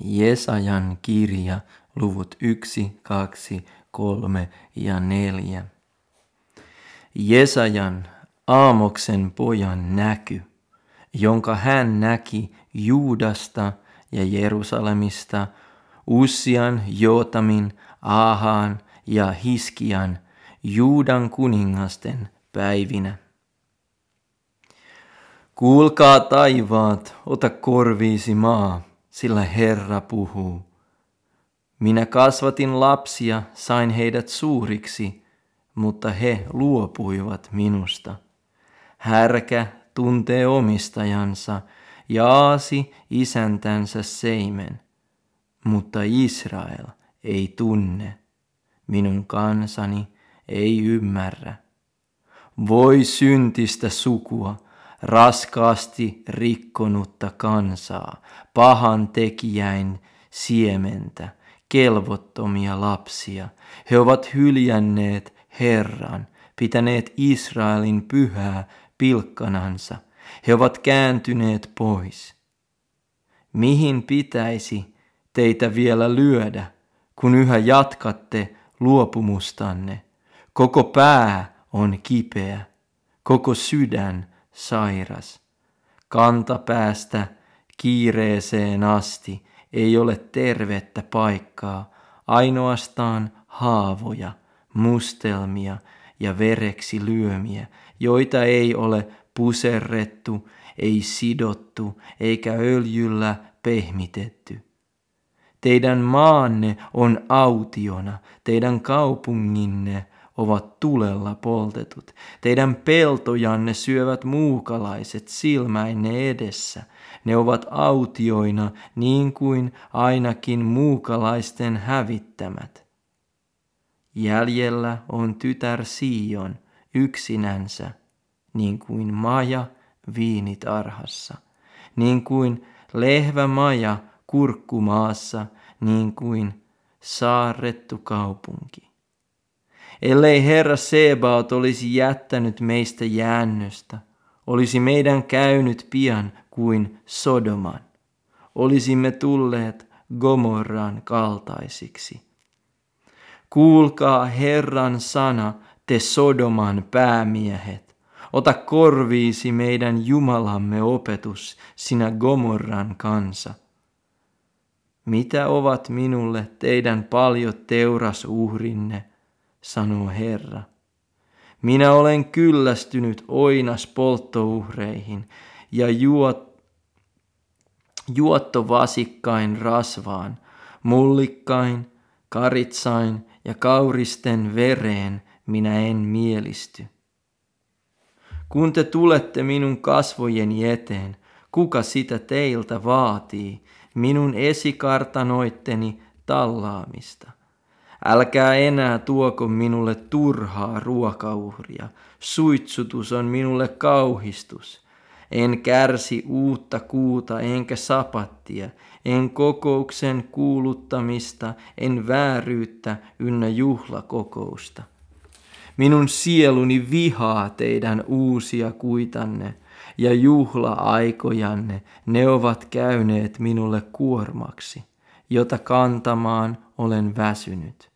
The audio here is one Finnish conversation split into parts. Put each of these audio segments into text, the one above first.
Jesajan kirja, luvut 1, 2, 3 ja 4. Jesajan, Aamoksen pojan näky, jonka hän näki Juudasta ja Jerusalemista, Ussian, Jootamin, Ahaan ja Hiskian, Juudan kuningasten päivinä. Kuulkaa taivaat, ota korviisi maa, sillä Herra puhuu. Minä kasvatin lapsia, sain heidät suuriksi, mutta he luopuivat minusta. Härkä tuntee omistajansa ja aasi isäntänsä seimen, mutta Israel ei tunne, minun kansani ei ymmärrä. Voi syntistä sukua, raskaasti rikkonutta kansaa, pahan tekijäin siementä, kelvottomia lapsia. He ovat hyljänneet Herran, pitäneet Israelin pyhää pilkkanansa. He ovat kääntyneet pois. Mihin pitäisi teitä vielä lyödä, kun yhä jatkatte luopumustanne? Koko pää on kipeä, koko sydän sairas. Kantapäästä kiireeseen asti ei ole tervettä paikkaa, ainoastaan haavoja, mustelmia ja vereksi lyömiä, joita ei ole puserrettu, ei sidottu eikä öljyllä pehmitetty. Teidän maanne on autiona, teidän kaupunginne ovat tulella poltetut. Teidän peltojanne syövät muukalaiset silmäinne edessä. Ne ovat autioina niin kuin ainakin muukalaisten hävittämät. Jäljellä on tytär Sion yksinänsä, niin kuin maja viinitarhassa, niin kuin lehvä maja kurkkumaassa, niin kuin saarrettu kaupunki ellei Herra Sebaot olisi jättänyt meistä jäännöstä, olisi meidän käynyt pian kuin Sodoman. Olisimme tulleet Gomorran kaltaisiksi. Kuulkaa Herran sana, te Sodoman päämiehet. Ota korviisi meidän Jumalamme opetus, sinä Gomorran kansa. Mitä ovat minulle teidän paljot teurasuhrinne, sanoo Herra. Minä olen kyllästynyt oinas polttouhreihin ja juot, juottovasikkain rasvaan, mullikkain, karitsain ja kauristen vereen minä en mielisty. Kun te tulette minun kasvojeni eteen, kuka sitä teiltä vaatii, minun esikartanoitteni tallaamista? Älkää enää tuoko minulle turhaa ruokauhria. Suitsutus on minulle kauhistus. En kärsi uutta kuuta enkä sapattia, en kokouksen kuuluttamista, en vääryyttä ynnä juhlakokousta. Minun sieluni vihaa teidän uusia kuitanne ja juhla-aikojanne, ne ovat käyneet minulle kuormaksi, jota kantamaan olen väsynyt.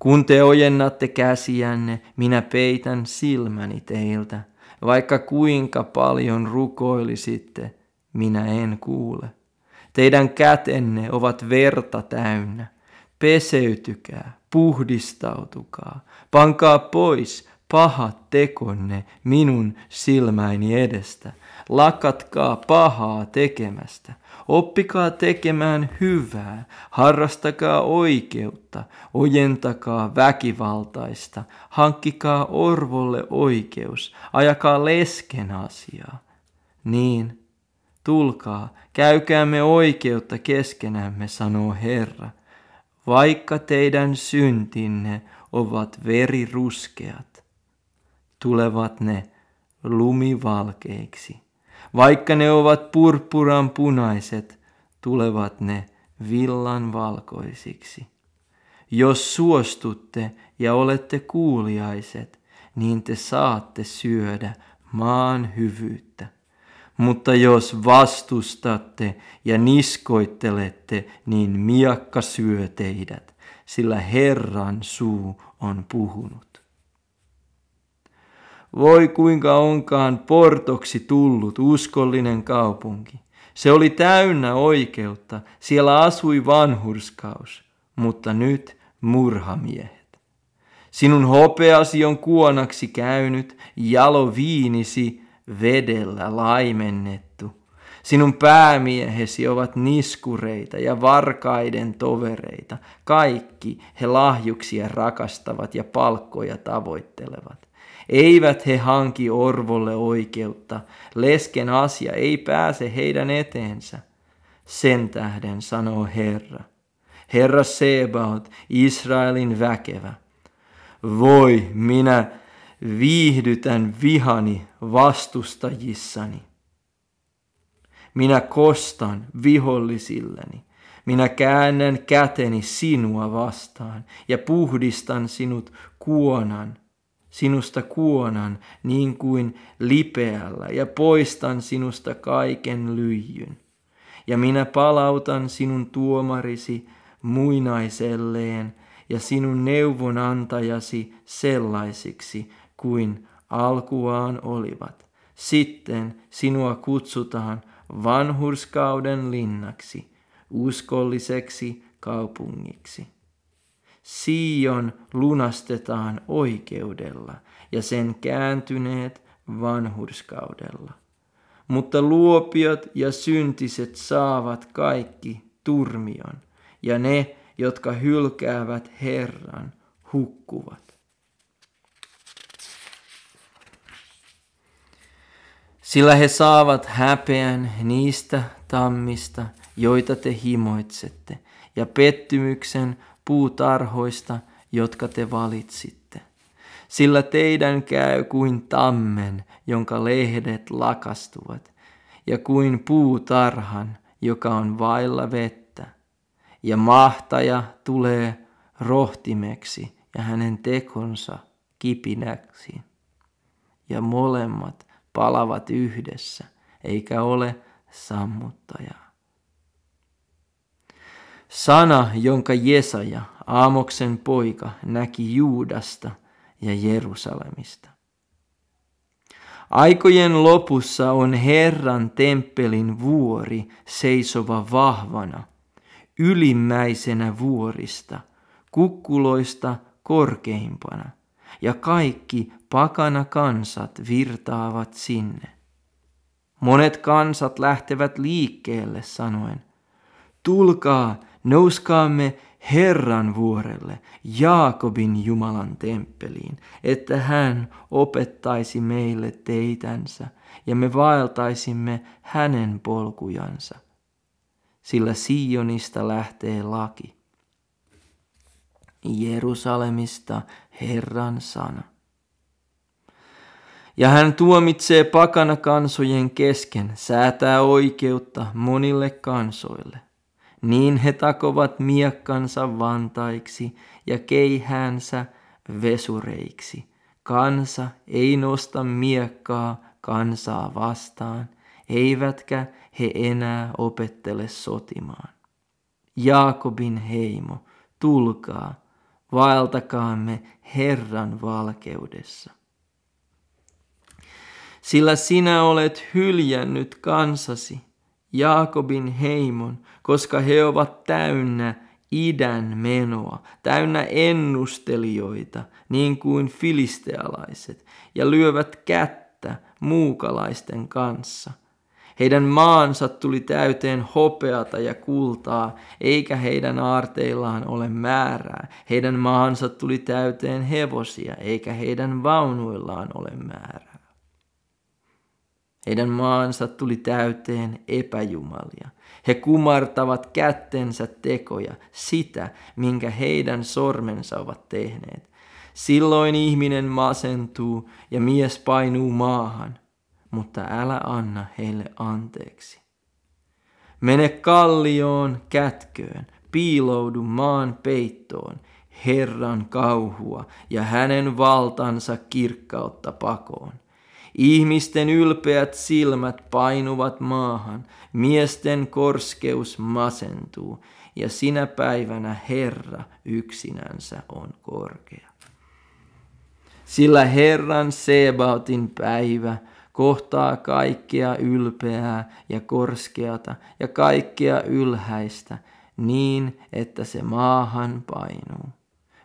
Kun te ojennatte käsiänne, minä peitän silmäni teiltä. Vaikka kuinka paljon rukoilisitte, minä en kuule. Teidän kätenne ovat verta täynnä. Peseytykää, puhdistautukaa, pankaa pois pahat tekonne minun silmäini edestä. Lakatkaa pahaa tekemästä. Oppikaa tekemään hyvää, harrastakaa oikeutta, ojentakaa väkivaltaista, hankkikaa orvolle oikeus, ajakaa lesken asiaa. Niin, tulkaa, käykäämme oikeutta keskenämme, sanoo Herra, vaikka teidän syntinne ovat veriruskeat, tulevat ne lumivalkeiksi. Vaikka ne ovat purppuran punaiset, tulevat ne villan valkoisiksi. Jos suostutte ja olette kuuliaiset, niin te saatte syödä maan hyvyyttä. Mutta jos vastustatte ja niskoittelette, niin miakka syö teidät, sillä Herran suu on puhunut. Voi kuinka onkaan portoksi tullut uskollinen kaupunki. Se oli täynnä oikeutta, siellä asui vanhurskaus, mutta nyt murhamiehet. Sinun hopeasi on kuonaksi käynyt, jalo viinisi vedellä laimennettu. Sinun päämiehesi ovat niskureita ja varkaiden tovereita. Kaikki he lahjuksia rakastavat ja palkkoja tavoittelevat. Eivät he hanki orvolle oikeutta, lesken asia ei pääse heidän eteensä. Sen tähden sanoo Herra. Herra Sebaot, Israelin väkevä. Voi, minä viihdytän vihani vastustajissani. Minä kostan vihollisilleni. Minä käännän käteni sinua vastaan ja puhdistan sinut kuonan, sinusta kuonan niin kuin lipeällä ja poistan sinusta kaiken lyijyn. Ja minä palautan sinun tuomarisi muinaiselleen ja sinun neuvonantajasi sellaisiksi kuin alkuaan olivat. Sitten sinua kutsutaan vanhurskauden linnaksi, uskolliseksi kaupungiksi. Sion lunastetaan oikeudella ja sen kääntyneet vanhurskaudella. Mutta luopiot ja syntiset saavat kaikki turmion, ja ne, jotka hylkäävät Herran, hukkuvat. Sillä he saavat häpeän niistä tammista, joita te himoitsette, ja pettymyksen puutarhoista, jotka te valitsitte. Sillä teidän käy kuin tammen, jonka lehdet lakastuvat, ja kuin puutarhan, joka on vailla vettä. Ja mahtaja tulee rohtimeksi ja hänen tekonsa kipinäksi. Ja molemmat palavat yhdessä, eikä ole sammuttajaa. Sana, jonka Jesaja, Aamoksen poika, näki Juudasta ja Jerusalemista. Aikojen lopussa on Herran temppelin vuori seisova vahvana, ylimmäisenä vuorista, kukkuloista korkeimpana, ja kaikki pakana kansat virtaavat sinne. Monet kansat lähtevät liikkeelle sanoen, tulkaa, nouskaamme Herran vuorelle, Jaakobin Jumalan temppeliin, että hän opettaisi meille teitänsä ja me vaeltaisimme hänen polkujansa. Sillä Sionista lähtee laki. Jerusalemista Herran sana ja hän tuomitsee pakana kansojen kesken, säätää oikeutta monille kansoille. Niin he takovat miekkansa vantaiksi ja keihäänsä vesureiksi. Kansa ei nosta miekkaa kansaa vastaan, eivätkä he enää opettele sotimaan. Jaakobin heimo, tulkaa, vaeltakaamme Herran valkeudessa sillä sinä olet hyljännyt kansasi, Jaakobin heimon, koska he ovat täynnä idän menoa, täynnä ennustelijoita, niin kuin filistealaiset, ja lyövät kättä muukalaisten kanssa. Heidän maansa tuli täyteen hopeata ja kultaa, eikä heidän aarteillaan ole määrää. Heidän maansa tuli täyteen hevosia, eikä heidän vaunuillaan ole määrää. Heidän maansa tuli täyteen epäjumalia. He kumartavat kättensä tekoja, sitä, minkä heidän sormensa ovat tehneet. Silloin ihminen masentuu ja mies painuu maahan, mutta älä anna heille anteeksi. Mene kallioon kätköön, piiloudu maan peittoon, Herran kauhua ja hänen valtansa kirkkautta pakoon Ihmisten ylpeät silmät painuvat maahan, miesten korskeus masentuu, ja sinä päivänä Herra yksinänsä on korkea. Sillä Herran Sebaotin päivä kohtaa kaikkea ylpeää ja korskeata ja kaikkea ylhäistä niin, että se maahan painuu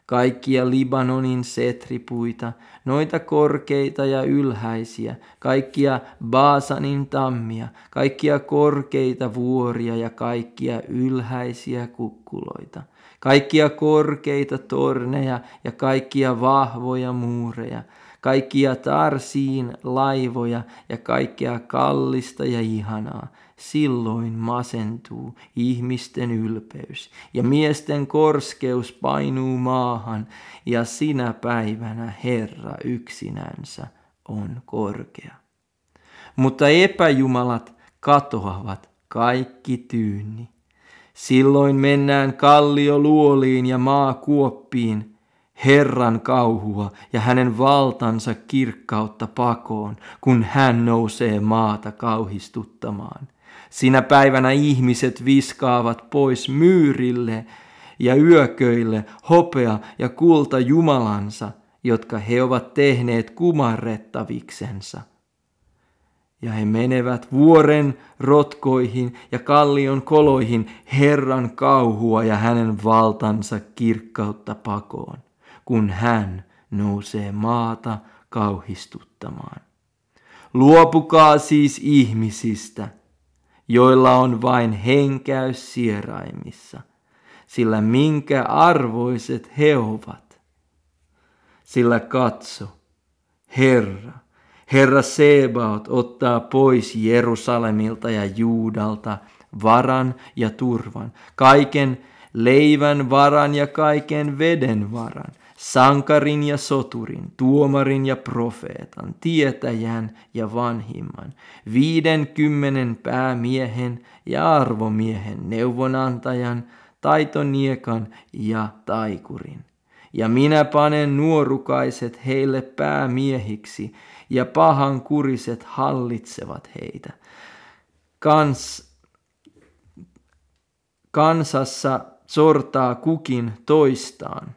kaikkia Libanonin setripuita, noita korkeita ja ylhäisiä, kaikkia Baasanin tammia, kaikkia korkeita vuoria ja kaikkia ylhäisiä kukkuloita, kaikkia korkeita torneja ja kaikkia vahvoja muureja, kaikkia tarsiin laivoja ja kaikkea kallista ja ihanaa, silloin masentuu ihmisten ylpeys ja miesten korskeus painuu maahan ja sinä päivänä Herra yksinänsä on korkea. Mutta epäjumalat katoavat kaikki tyynni. Silloin mennään kallioluoliin ja maakuoppiin, Herran kauhua ja hänen valtansa kirkkautta pakoon, kun hän nousee maata kauhistuttamaan. Sinä päivänä ihmiset viskaavat pois myyrille ja yököille hopea ja kulta Jumalansa, jotka he ovat tehneet kumarrettaviksensa. Ja he menevät vuoren rotkoihin ja kallion koloihin Herran kauhua ja hänen valtansa kirkkautta pakoon, kun hän nousee maata kauhistuttamaan. Luopukaa siis ihmisistä – joilla on vain henkäys sieraimissa, sillä minkä arvoiset he ovat. Sillä katso, Herra, Herra Sebaot ottaa pois Jerusalemilta ja Juudalta varan ja turvan, kaiken leivän varan ja kaiken veden varan, sankarin ja soturin, tuomarin ja profeetan, tietäjän ja vanhimman, viiden kymmenen päämiehen ja arvomiehen, neuvonantajan, taitoniekan ja taikurin. Ja minä panen nuorukaiset heille päämiehiksi, ja pahan kuriset hallitsevat heitä. Kans, kansassa sortaa kukin toistaan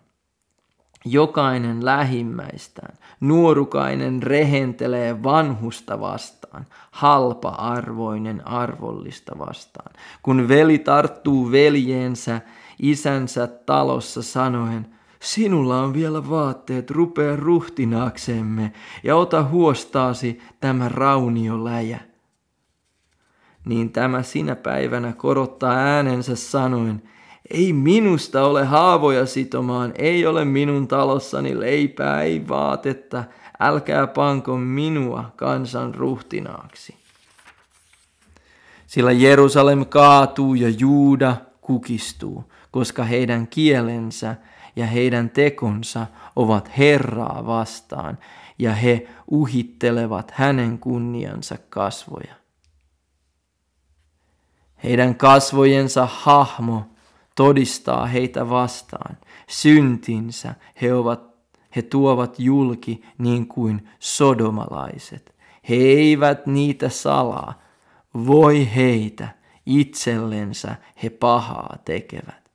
Jokainen lähimmäistään, nuorukainen rehentelee vanhusta vastaan, halpa-arvoinen arvollista vastaan. Kun veli tarttuu veljeensä, isänsä talossa sanoen, sinulla on vielä vaatteet, rupea ruhtinaaksemme ja ota huostaasi tämä raunioläjä. Niin tämä sinä päivänä korottaa äänensä sanoen, ei minusta ole haavoja sitomaan, ei ole minun talossani leipää, ei vaatetta, älkää panko minua kansan ruhtinaaksi. Sillä Jerusalem kaatuu ja Juuda kukistuu, koska heidän kielensä ja heidän tekonsa ovat Herraa vastaan, ja he uhittelevat hänen kunniansa kasvoja. Heidän kasvojensa hahmo todistaa heitä vastaan. Syntinsä he, ovat, he tuovat julki niin kuin sodomalaiset. He eivät niitä salaa. Voi heitä, itsellensä he pahaa tekevät.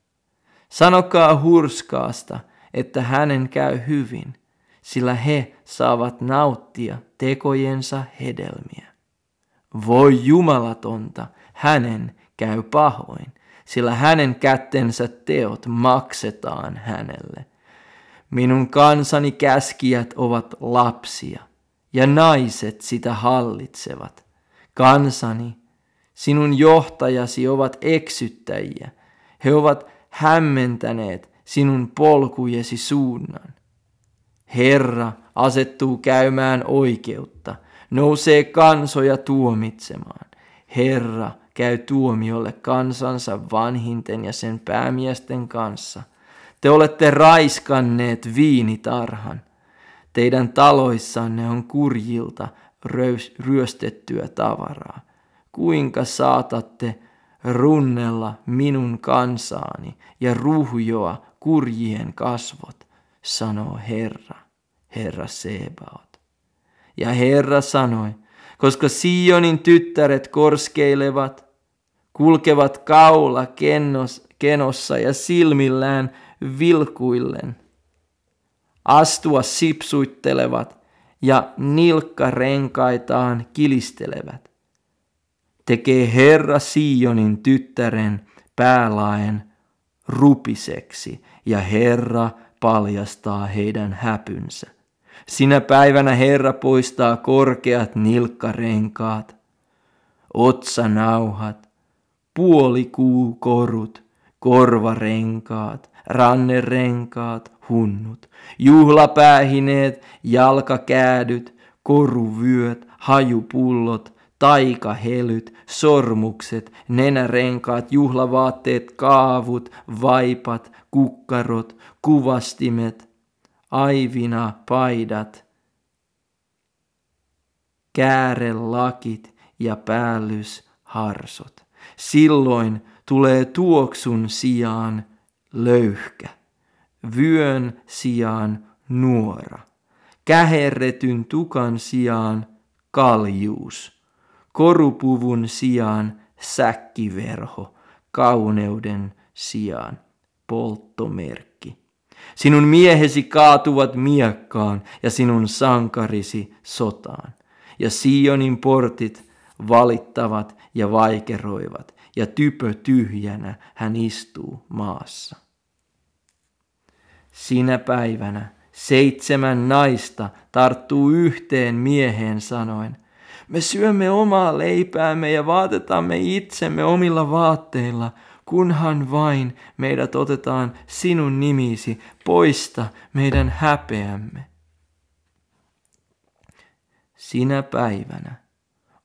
Sanokaa hurskaasta, että hänen käy hyvin, sillä he saavat nauttia tekojensa hedelmiä. Voi jumalatonta, hänen käy pahoin, sillä hänen kättensä teot maksetaan hänelle. Minun kansani käskijät ovat lapsia, ja naiset sitä hallitsevat. Kansani, sinun johtajasi ovat eksyttäjiä. He ovat hämmentäneet sinun polkujesi suunnan. Herra asettuu käymään oikeutta, nousee kansoja tuomitsemaan. Herra käy tuomiolle kansansa vanhinten ja sen päämiesten kanssa. Te olette raiskanneet viinitarhan. Teidän taloissanne on kurjilta ryöstettyä tavaraa. Kuinka saatatte runnella minun kansaani ja ruhjoa kurjien kasvot, sanoo Herra, Herra Sebaot. Ja Herra sanoi, koska Sionin tyttäret korskeilevat, kulkevat kaula kennos, kenossa ja silmillään vilkuillen, astua sipsuittelevat ja nilkkarenkaitaan kilistelevät. Tekee Herra Sionin tyttären päälaen rupiseksi ja Herra paljastaa heidän häpynsä. Sinä päivänä Herra poistaa korkeat nilkkarenkaat, otsanauhat, puolikuukorut, korvarenkaat, rannerenkaat, hunnut, juhlapäähineet, jalkakäädyt, koruvyöt, hajupullot, taikahelyt, sormukset, nenärenkaat, juhlavaatteet, kaavut, vaipat, kukkarot, kuvastimet, aivina paidat, käärelakit ja päällysharsot. Silloin tulee tuoksun sijaan löyhkä, vyön sijaan nuora, käherretyn tukan sijaan kaljuus, korupuvun sijaan säkkiverho, kauneuden sijaan polttomerkki. Sinun miehesi kaatuvat miekkaan ja sinun sankarisi sotaan. Ja Sionin portit valittavat ja vaikeroivat, ja typö tyhjänä hän istuu maassa. Sinä päivänä seitsemän naista tarttuu yhteen mieheen sanoen, me syömme omaa leipäämme ja vaatetamme itsemme omilla vaatteilla, kunhan vain meidät otetaan sinun nimisi, poista meidän häpeämme. Sinä päivänä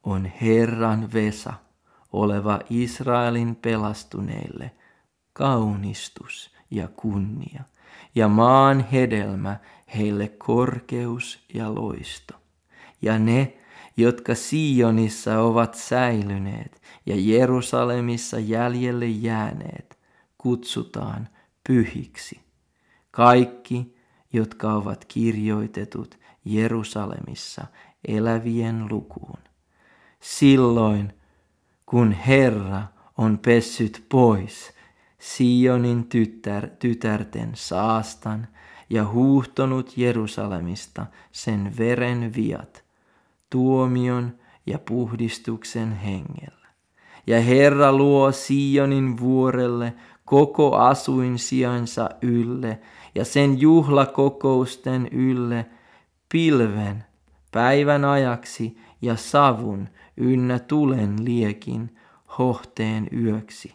on Herran Vesa oleva Israelin pelastuneille kaunistus ja kunnia, ja maan hedelmä heille korkeus ja loisto. Ja ne, jotka Sionissa ovat säilyneet ja Jerusalemissa jäljelle jääneet, kutsutaan pyhiksi. Kaikki, jotka ovat kirjoitetut Jerusalemissa elävien lukuun. Silloin, kun Herra on pessyt pois Sionin tytär, tytärten saastan ja huuhtonut Jerusalemista sen veren viat – tuomion ja puhdistuksen hengellä. Ja Herra luo Sionin vuorelle koko asuinsijansa ylle ja sen juhlakokousten ylle pilven päivän ajaksi ja savun ynnä tulen liekin hohteen yöksi,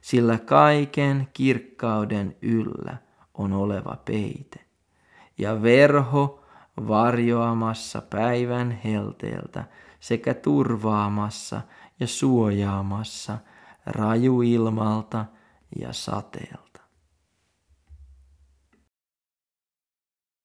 sillä kaiken kirkkauden yllä on oleva peite. Ja verho varjoamassa päivän helteeltä sekä turvaamassa ja suojaamassa rajuilmalta ja sateelta.